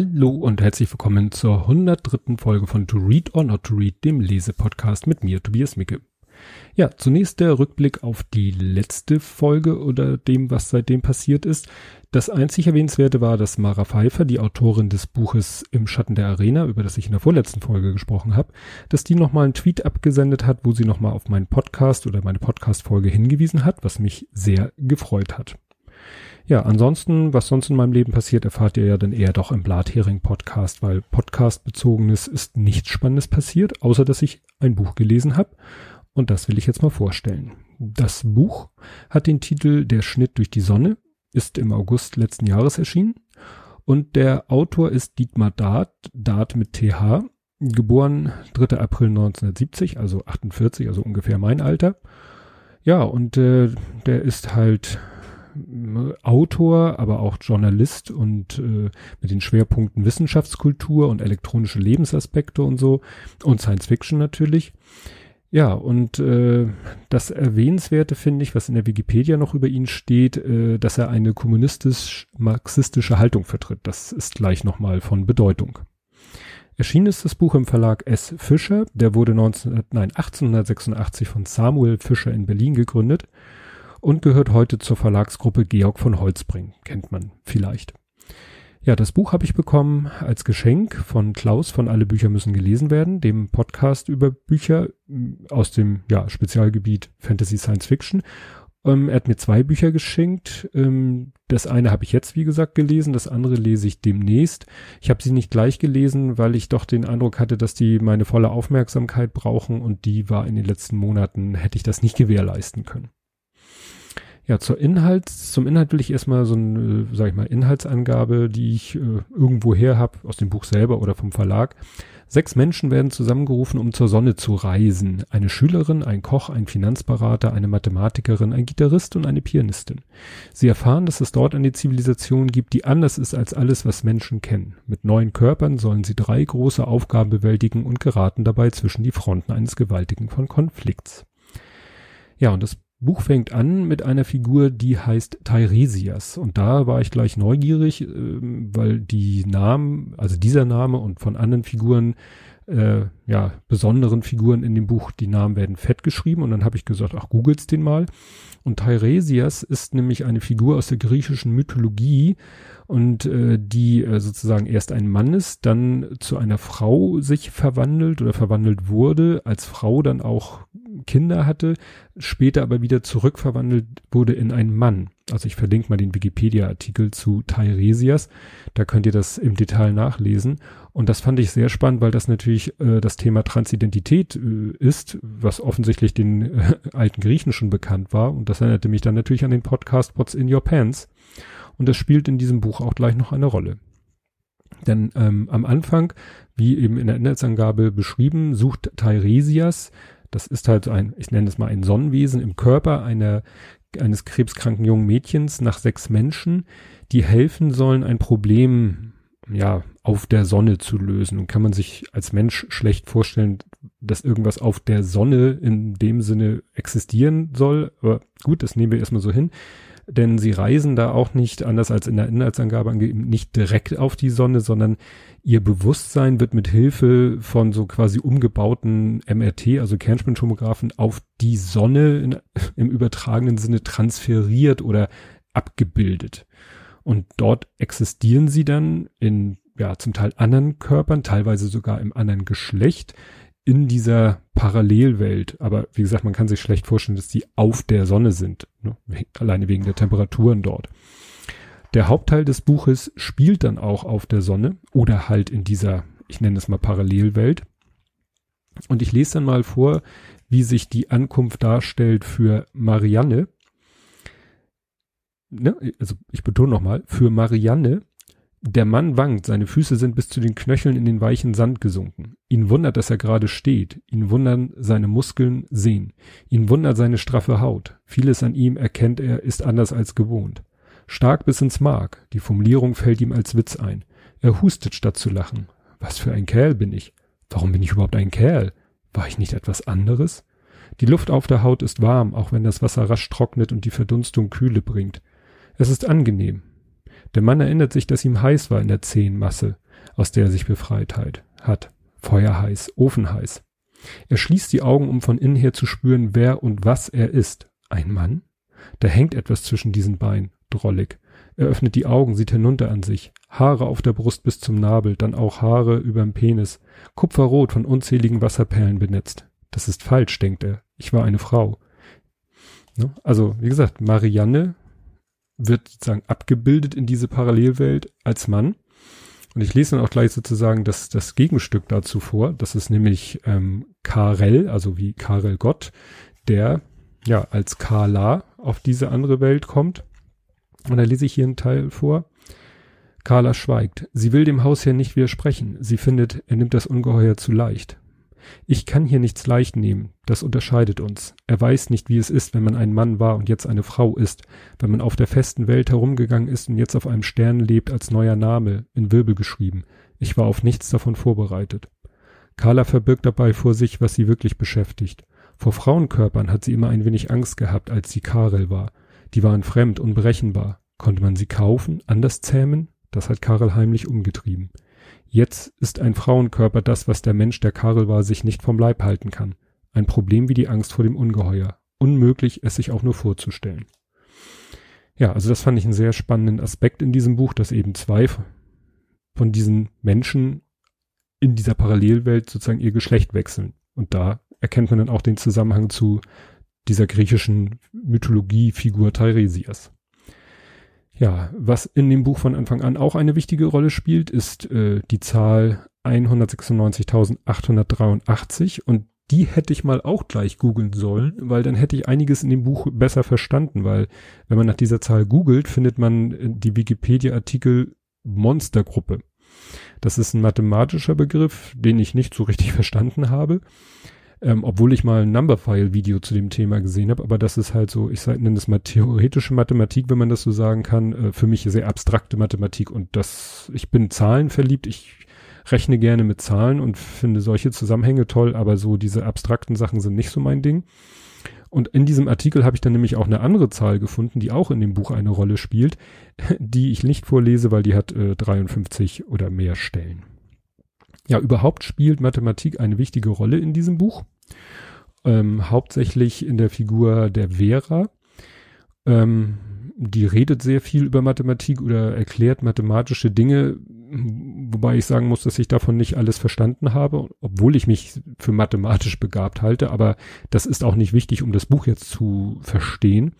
Hallo und herzlich willkommen zur 103. Folge von To Read or Not to Read, dem Lesepodcast mit mir, Tobias Micke. Ja, zunächst der Rückblick auf die letzte Folge oder dem, was seitdem passiert ist. Das einzig erwähnenswerte war, dass Mara Pfeiffer, die Autorin des Buches Im Schatten der Arena, über das ich in der vorletzten Folge gesprochen habe, dass die nochmal einen Tweet abgesendet hat, wo sie nochmal auf meinen Podcast oder meine Podcast-Folge hingewiesen hat, was mich sehr gefreut hat. Ja, ansonsten, was sonst in meinem Leben passiert, erfahrt ihr ja dann eher doch im Blathering-Podcast, weil Podcast-bezogenes ist nichts Spannendes passiert, außer dass ich ein Buch gelesen habe. Und das will ich jetzt mal vorstellen. Das Buch hat den Titel Der Schnitt durch die Sonne, ist im August letzten Jahres erschienen. Und der Autor ist Dietmar Dart, Dart mit TH, geboren 3. April 1970, also 48, also ungefähr mein Alter. Ja, und äh, der ist halt Autor, aber auch Journalist und äh, mit den Schwerpunkten Wissenschaftskultur und elektronische Lebensaspekte und so und Science Fiction natürlich. Ja, und äh, das Erwähnenswerte finde ich, was in der Wikipedia noch über ihn steht, äh, dass er eine kommunistisch-marxistische Haltung vertritt. Das ist gleich nochmal von Bedeutung. Erschienen ist das Buch im Verlag S. Fischer. Der wurde 19, nein, 1886 von Samuel Fischer in Berlin gegründet und gehört heute zur Verlagsgruppe Georg von Holzbring. Kennt man vielleicht. Ja, das Buch habe ich bekommen als Geschenk von Klaus von Alle Bücher müssen gelesen werden, dem Podcast über Bücher mm, aus dem ja, Spezialgebiet Fantasy Science Fiction. Ähm, er hat mir zwei Bücher geschenkt. Ähm, das eine habe ich jetzt, wie gesagt, gelesen, das andere lese ich demnächst. Ich habe sie nicht gleich gelesen, weil ich doch den Eindruck hatte, dass die meine volle Aufmerksamkeit brauchen und die war in den letzten Monaten, hätte ich das nicht gewährleisten können. Ja, zur Inhalts, zum Inhalt will ich erstmal so eine, sag ich mal, Inhaltsangabe, die ich äh, irgendwo her habe, aus dem Buch selber oder vom Verlag. Sechs Menschen werden zusammengerufen, um zur Sonne zu reisen. Eine Schülerin, ein Koch, ein Finanzberater, eine Mathematikerin, ein Gitarrist und eine Pianistin. Sie erfahren, dass es dort eine Zivilisation gibt, die anders ist als alles, was Menschen kennen. Mit neuen Körpern sollen sie drei große Aufgaben bewältigen und geraten dabei zwischen die Fronten eines gewaltigen von Konflikts. Ja, und das Buch fängt an mit einer Figur, die heißt Teiresias. Und da war ich gleich neugierig, äh, weil die Namen, also dieser Name und von anderen Figuren, äh, ja, besonderen Figuren in dem Buch, die Namen werden fett geschrieben. Und dann habe ich gesagt, ach, googelt's den mal. Und Teiresias ist nämlich eine Figur aus der griechischen Mythologie und äh, die äh, sozusagen erst ein Mann ist, dann zu einer Frau sich verwandelt oder verwandelt wurde, als Frau dann auch Kinder hatte, später aber wieder zurückverwandelt wurde in einen Mann. Also ich verlinke mal den Wikipedia-Artikel zu Teiresias. Da könnt ihr das im Detail nachlesen. Und das fand ich sehr spannend, weil das natürlich äh, das Thema Transidentität äh, ist, was offensichtlich den äh, alten Griechen schon bekannt war. Und das erinnerte mich dann natürlich an den Podcast What's in Your Pants. Und das spielt in diesem Buch auch gleich noch eine Rolle. Denn ähm, am Anfang, wie eben in der Inhaltsangabe beschrieben, sucht Teiresias das ist halt ein, ich nenne es mal ein Sonnenwesen im Körper einer, eines krebskranken jungen Mädchens nach sechs Menschen, die helfen sollen, ein Problem, ja, auf der Sonne zu lösen. Und kann man sich als Mensch schlecht vorstellen, dass irgendwas auf der Sonne in dem Sinne existieren soll. Aber gut, das nehmen wir erstmal so hin denn sie reisen da auch nicht, anders als in der Inhaltsangabe angegeben, nicht direkt auf die Sonne, sondern ihr Bewusstsein wird mit Hilfe von so quasi umgebauten MRT, also Kernspintomographen, auf die Sonne in, im übertragenen Sinne transferiert oder abgebildet. Und dort existieren sie dann in ja zum Teil anderen Körpern, teilweise sogar im anderen Geschlecht, in dieser Parallelwelt. Aber wie gesagt, man kann sich schlecht vorstellen, dass die auf der Sonne sind. Ne? Alleine wegen der Temperaturen dort. Der Hauptteil des Buches spielt dann auch auf der Sonne oder halt in dieser, ich nenne es mal Parallelwelt. Und ich lese dann mal vor, wie sich die Ankunft darstellt für Marianne. Ne? Also ich betone nochmal, für Marianne, der Mann wankt, seine Füße sind bis zu den Knöcheln in den weichen Sand gesunken. Ihn wundert, dass er gerade steht. Ihn wundern seine Muskeln sehen. Ihn wundert seine straffe Haut. Vieles an ihm erkennt er, ist anders als gewohnt. Stark bis ins Mark. Die Formulierung fällt ihm als Witz ein. Er hustet statt zu lachen. Was für ein Kerl bin ich? Warum bin ich überhaupt ein Kerl? War ich nicht etwas anderes? Die Luft auf der Haut ist warm, auch wenn das Wasser rasch trocknet und die Verdunstung Kühle bringt. Es ist angenehm, der Mann erinnert sich, dass ihm heiß war in der zähen Masse. aus der er sich befreit hat. Feuerheiß, ofenheiß. Er schließt die Augen, um von innen her zu spüren, wer und was er ist. Ein Mann? Da hängt etwas zwischen diesen Beinen, drollig. Er öffnet die Augen, sieht hinunter an sich. Haare auf der Brust bis zum Nabel, dann auch Haare überm Penis. Kupferrot von unzähligen Wasserperlen benetzt. Das ist falsch, denkt er. Ich war eine Frau. Ne? Also, wie gesagt, Marianne wird sozusagen abgebildet in diese Parallelwelt als Mann. Und ich lese dann auch gleich sozusagen das, das Gegenstück dazu vor. Das ist nämlich ähm, Karel, also wie Karel Gott, der ja als Kala auf diese andere Welt kommt. Und da lese ich hier einen Teil vor. Carla schweigt. Sie will dem Hausherrn nicht widersprechen. Sie findet, er nimmt das Ungeheuer zu leicht. Ich kann hier nichts leicht nehmen, das unterscheidet uns. Er weiß nicht, wie es ist, wenn man ein Mann war und jetzt eine Frau ist, wenn man auf der festen Welt herumgegangen ist und jetzt auf einem Stern lebt als neuer Name, in Wirbel geschrieben. Ich war auf nichts davon vorbereitet. Carla verbirgt dabei vor sich, was sie wirklich beschäftigt. Vor Frauenkörpern hat sie immer ein wenig Angst gehabt, als sie Karel war. Die waren fremd, unberechenbar. Konnte man sie kaufen, anders zähmen? Das hat Karel heimlich umgetrieben. Jetzt ist ein Frauenkörper das, was der Mensch, der Karel war, sich nicht vom Leib halten kann. Ein Problem wie die Angst vor dem Ungeheuer. Unmöglich, es sich auch nur vorzustellen. Ja, also das fand ich einen sehr spannenden Aspekt in diesem Buch, dass eben zwei von diesen Menschen in dieser Parallelwelt sozusagen ihr Geschlecht wechseln. Und da erkennt man dann auch den Zusammenhang zu dieser griechischen Mythologie-Figur Teiresias. Ja, was in dem Buch von Anfang an auch eine wichtige Rolle spielt, ist äh, die Zahl 196.883 und die hätte ich mal auch gleich googeln sollen, weil dann hätte ich einiges in dem Buch besser verstanden, weil wenn man nach dieser Zahl googelt, findet man äh, die Wikipedia-Artikel Monstergruppe. Das ist ein mathematischer Begriff, den ich nicht so richtig verstanden habe ähm, obwohl ich mal ein Numberphile-Video zu dem Thema gesehen habe, aber das ist halt so, ich nenne das mal theoretische Mathematik, wenn man das so sagen kann, äh, für mich sehr abstrakte Mathematik und das, ich bin zahlenverliebt, ich rechne gerne mit Zahlen und finde solche Zusammenhänge toll, aber so diese abstrakten Sachen sind nicht so mein Ding. Und in diesem Artikel habe ich dann nämlich auch eine andere Zahl gefunden, die auch in dem Buch eine Rolle spielt, die ich nicht vorlese, weil die hat äh, 53 oder mehr Stellen. Ja, überhaupt spielt Mathematik eine wichtige Rolle in diesem Buch. Ähm, hauptsächlich in der Figur der Vera. Ähm, die redet sehr viel über Mathematik oder erklärt mathematische Dinge, wobei ich sagen muss, dass ich davon nicht alles verstanden habe, obwohl ich mich für mathematisch begabt halte, aber das ist auch nicht wichtig, um das Buch jetzt zu verstehen.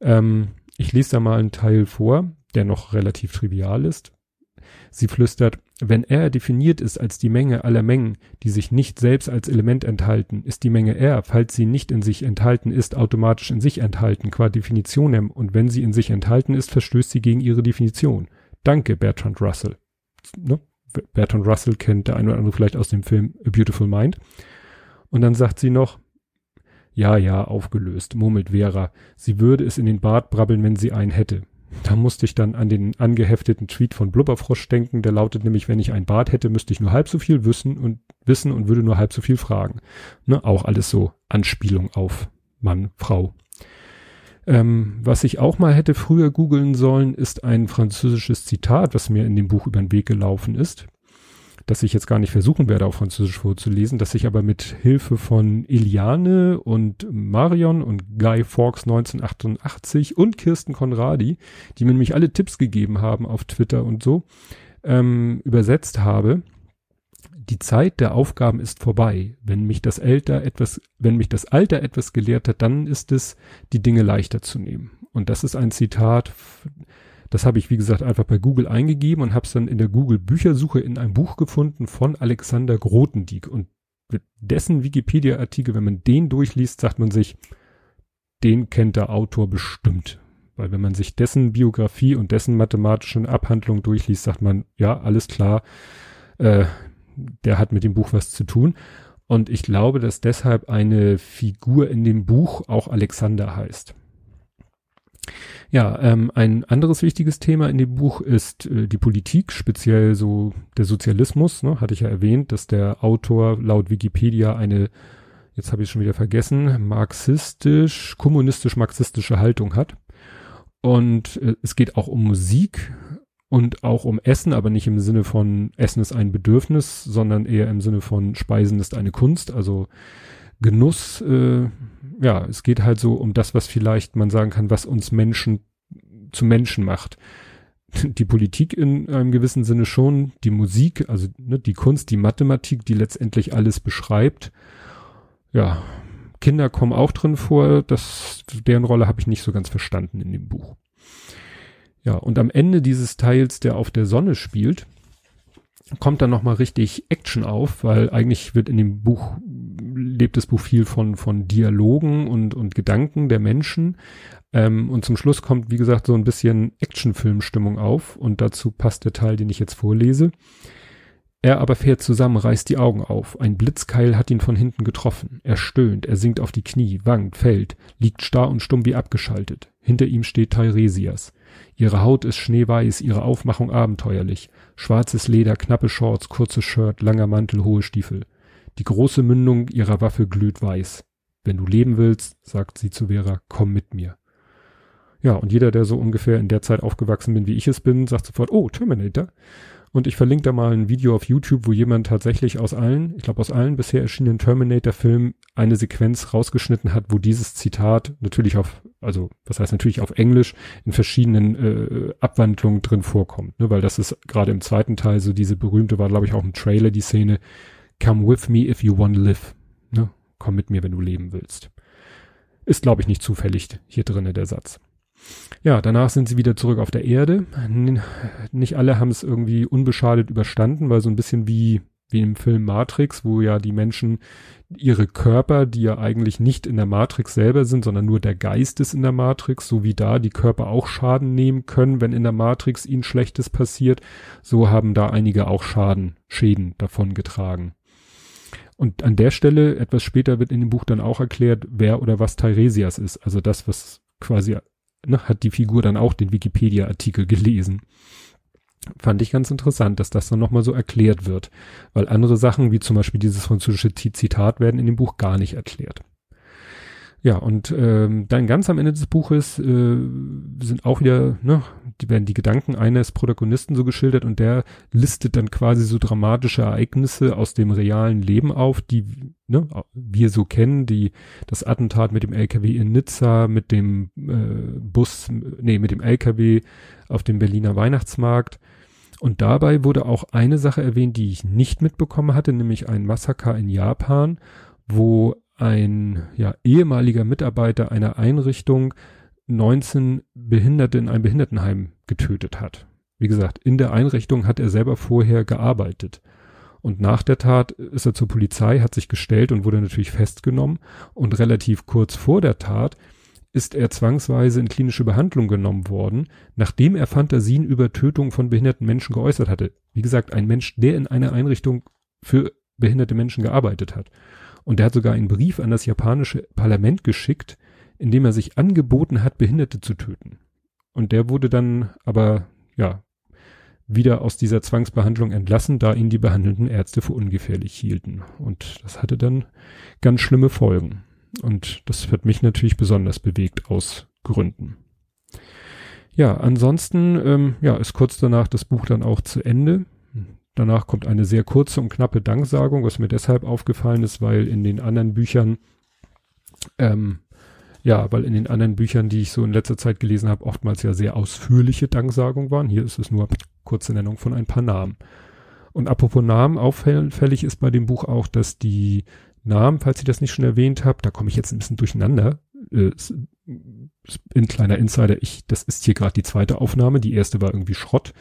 Ähm, ich lese da mal einen Teil vor, der noch relativ trivial ist. Sie flüstert, wenn R definiert ist als die Menge aller Mengen, die sich nicht selbst als Element enthalten, ist die Menge R, falls sie nicht in sich enthalten ist, automatisch in sich enthalten, qua Definitionem, und wenn sie in sich enthalten ist, verstößt sie gegen ihre Definition. Danke, Bertrand Russell. Ne? Bertrand Russell kennt der eine oder andere vielleicht aus dem Film A Beautiful Mind. Und dann sagt sie noch, ja, ja, aufgelöst, murmelt Vera. Sie würde es in den Bart brabbeln, wenn sie einen hätte. Da musste ich dann an den angehefteten Tweet von Blubberfrosch denken, der lautet nämlich, wenn ich ein Bart hätte, müsste ich nur halb so viel wissen und wissen und würde nur halb so viel fragen. Ne, auch alles so Anspielung auf Mann, Frau. Ähm, was ich auch mal hätte früher googeln sollen, ist ein französisches Zitat, was mir in dem Buch über den Weg gelaufen ist das ich jetzt gar nicht versuchen werde, auf Französisch vorzulesen, dass ich aber mit Hilfe von Eliane und Marion und Guy Fawkes 1988 und Kirsten Conradi, die mir nämlich alle Tipps gegeben haben auf Twitter und so, ähm, übersetzt habe. Die Zeit der Aufgaben ist vorbei. Wenn mich das Alter etwas, wenn mich das Alter etwas gelehrt hat, dann ist es, die Dinge leichter zu nehmen. Und das ist ein Zitat, das habe ich, wie gesagt, einfach bei Google eingegeben und habe es dann in der Google Büchersuche in einem Buch gefunden von Alexander Grotendieck. Und dessen Wikipedia-Artikel, wenn man den durchliest, sagt man sich, den kennt der Autor bestimmt. Weil wenn man sich dessen Biografie und dessen mathematischen Abhandlung durchliest, sagt man, ja, alles klar, äh, der hat mit dem Buch was zu tun. Und ich glaube, dass deshalb eine Figur in dem Buch auch Alexander heißt. Ja, ähm, ein anderes wichtiges Thema in dem Buch ist äh, die Politik, speziell so der Sozialismus. Ne? Hatte ich ja erwähnt, dass der Autor laut Wikipedia eine, jetzt habe ich schon wieder vergessen, marxistisch, kommunistisch-marxistische Haltung hat. Und äh, es geht auch um Musik. und auch um Essen, aber nicht im Sinne von Essen ist ein Bedürfnis, sondern eher im Sinne von Speisen ist eine Kunst, also Genuss, äh, ja, es geht halt so um das, was vielleicht man sagen kann, was uns Menschen zu Menschen macht. Die Politik in einem gewissen Sinne schon, die Musik, also ne, die Kunst, die Mathematik, die letztendlich alles beschreibt. Ja, Kinder kommen auch drin vor, das, deren Rolle habe ich nicht so ganz verstanden in dem Buch. Ja, und am Ende dieses Teils, der auf der Sonne spielt, kommt dann nochmal richtig Action auf, weil eigentlich wird in dem Buch, lebt das Buch viel von, von Dialogen und, und Gedanken der Menschen. Ähm, und zum Schluss kommt, wie gesagt, so ein bisschen Actionfilmstimmung auf und dazu passt der Teil, den ich jetzt vorlese. Er aber fährt zusammen, reißt die Augen auf. Ein Blitzkeil hat ihn von hinten getroffen. Er stöhnt, er sinkt auf die Knie, wankt, fällt, liegt starr und stumm wie abgeschaltet. Hinter ihm steht Teiresias. Ihre Haut ist schneeweiß, ihre Aufmachung abenteuerlich. Schwarzes Leder, knappe Shorts, kurzes Shirt, langer Mantel, hohe Stiefel. Die große Mündung ihrer Waffe glüht weiß. Wenn du leben willst, sagt sie zu Vera, komm mit mir. Ja, und jeder, der so ungefähr in der Zeit aufgewachsen bin, wie ich es bin, sagt sofort, oh, Terminator. Und ich verlinke da mal ein Video auf YouTube, wo jemand tatsächlich aus allen, ich glaube aus allen bisher erschienenen Terminator-Filmen eine Sequenz rausgeschnitten hat, wo dieses Zitat natürlich auf, also was heißt natürlich auf Englisch, in verschiedenen äh, Abwandlungen drin vorkommt. Ne? Weil das ist gerade im zweiten Teil so diese berühmte, war glaube ich auch im Trailer die Szene, Come with me if you want to live. Ne? Komm mit mir, wenn du leben willst. Ist glaube ich nicht zufällig hier drinnen der Satz. Ja, danach sind sie wieder zurück auf der Erde. Nicht alle haben es irgendwie unbeschadet überstanden, weil so ein bisschen wie, wie im Film Matrix, wo ja die Menschen ihre Körper, die ja eigentlich nicht in der Matrix selber sind, sondern nur der Geist ist in der Matrix, so wie da die Körper auch Schaden nehmen können, wenn in der Matrix ihnen Schlechtes passiert, so haben da einige auch Schaden, Schäden davon getragen. Und an der Stelle, etwas später wird in dem Buch dann auch erklärt, wer oder was Teiresias ist. Also das, was quasi ne, hat die Figur dann auch den Wikipedia-Artikel gelesen. Fand ich ganz interessant, dass das dann nochmal so erklärt wird, weil andere Sachen, wie zum Beispiel dieses französische Zitat, werden in dem Buch gar nicht erklärt. Ja, und ähm, dann ganz am Ende des Buches äh, sind auch wieder, ne, die werden die Gedanken eines Protagonisten so geschildert und der listet dann quasi so dramatische Ereignisse aus dem realen Leben auf, die ne, wir so kennen, die das Attentat mit dem LKW in Nizza, mit dem äh, Bus, nee, mit dem LKW auf dem Berliner Weihnachtsmarkt. Und dabei wurde auch eine Sache erwähnt, die ich nicht mitbekommen hatte, nämlich ein Massaker in Japan, wo ein ja, ehemaliger Mitarbeiter einer Einrichtung 19 Behinderte in einem Behindertenheim getötet hat. Wie gesagt, in der Einrichtung hat er selber vorher gearbeitet. Und nach der Tat ist er zur Polizei, hat sich gestellt und wurde natürlich festgenommen. Und relativ kurz vor der Tat ist er zwangsweise in klinische Behandlung genommen worden, nachdem er Fantasien über Tötung von behinderten Menschen geäußert hatte. Wie gesagt, ein Mensch, der in einer Einrichtung für behinderte Menschen gearbeitet hat. Und er hat sogar einen Brief an das japanische Parlament geschickt, in dem er sich angeboten hat, Behinderte zu töten. Und der wurde dann aber, ja, wieder aus dieser Zwangsbehandlung entlassen, da ihn die behandelnden Ärzte für ungefährlich hielten. Und das hatte dann ganz schlimme Folgen. Und das hat mich natürlich besonders bewegt aus Gründen. Ja, ansonsten ähm, ja, ist kurz danach das Buch dann auch zu Ende. Danach kommt eine sehr kurze und knappe Danksagung, was mir deshalb aufgefallen ist, weil in den anderen Büchern, ähm, ja, weil in den anderen Büchern, die ich so in letzter Zeit gelesen habe, oftmals ja sehr ausführliche Danksagungen waren. Hier ist es nur kurze Nennung von ein paar Namen. Und apropos Namen, auffällig ist bei dem Buch auch, dass die Namen, falls ich das nicht schon erwähnt habe, da komme ich jetzt ein bisschen durcheinander. Äh, in kleiner Insider, ich, das ist hier gerade die zweite Aufnahme, die erste war irgendwie Schrott.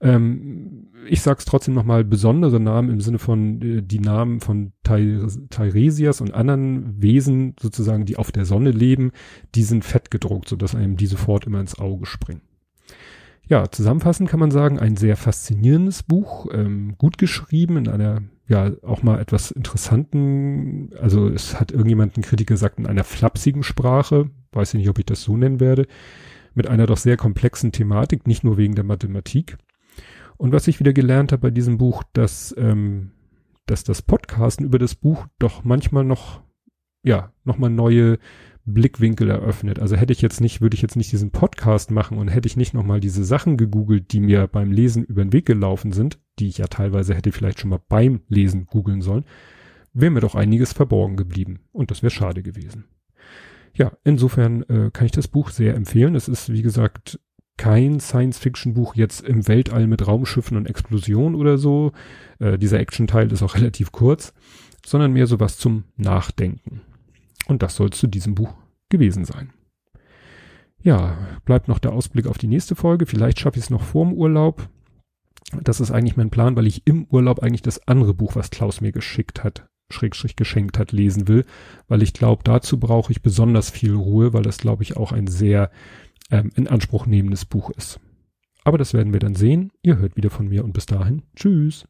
Ähm, ich sag's trotzdem nochmal, besondere Namen im Sinne von äh, die Namen von Teiresias und anderen Wesen sozusagen, die auf der Sonne leben, die sind fett gedruckt, sodass einem die sofort immer ins Auge springen. Ja, zusammenfassend kann man sagen, ein sehr faszinierendes Buch, ähm, gut geschrieben, in einer, ja, auch mal etwas interessanten, also es hat irgendjemand, ein Kritiker gesagt, in einer flapsigen Sprache, weiß ich nicht, ob ich das so nennen werde, mit einer doch sehr komplexen Thematik, nicht nur wegen der Mathematik. Und was ich wieder gelernt habe bei diesem Buch, dass, ähm, dass das Podcasten über das Buch doch manchmal noch, ja, nochmal neue Blickwinkel eröffnet. Also hätte ich jetzt nicht, würde ich jetzt nicht diesen Podcast machen und hätte ich nicht nochmal diese Sachen gegoogelt, die mir beim Lesen über den Weg gelaufen sind, die ich ja teilweise hätte vielleicht schon mal beim Lesen googeln sollen, wäre mir doch einiges verborgen geblieben. Und das wäre schade gewesen. Ja, insofern äh, kann ich das Buch sehr empfehlen. Es ist, wie gesagt, kein Science-Fiction-Buch jetzt im Weltall mit Raumschiffen und Explosionen oder so. Äh, dieser Action-Teil ist auch relativ kurz, sondern mehr sowas zum Nachdenken. Und das soll zu diesem Buch gewesen sein. Ja, bleibt noch der Ausblick auf die nächste Folge. Vielleicht schaffe ich es noch vorm Urlaub. Das ist eigentlich mein Plan, weil ich im Urlaub eigentlich das andere Buch, was Klaus mir geschickt hat, Schrägstrich geschenkt hat, lesen will, weil ich glaube, dazu brauche ich besonders viel Ruhe, weil das, glaube ich, auch ein sehr ähm, in Anspruch nehmendes Buch ist. Aber das werden wir dann sehen. Ihr hört wieder von mir und bis dahin. Tschüss.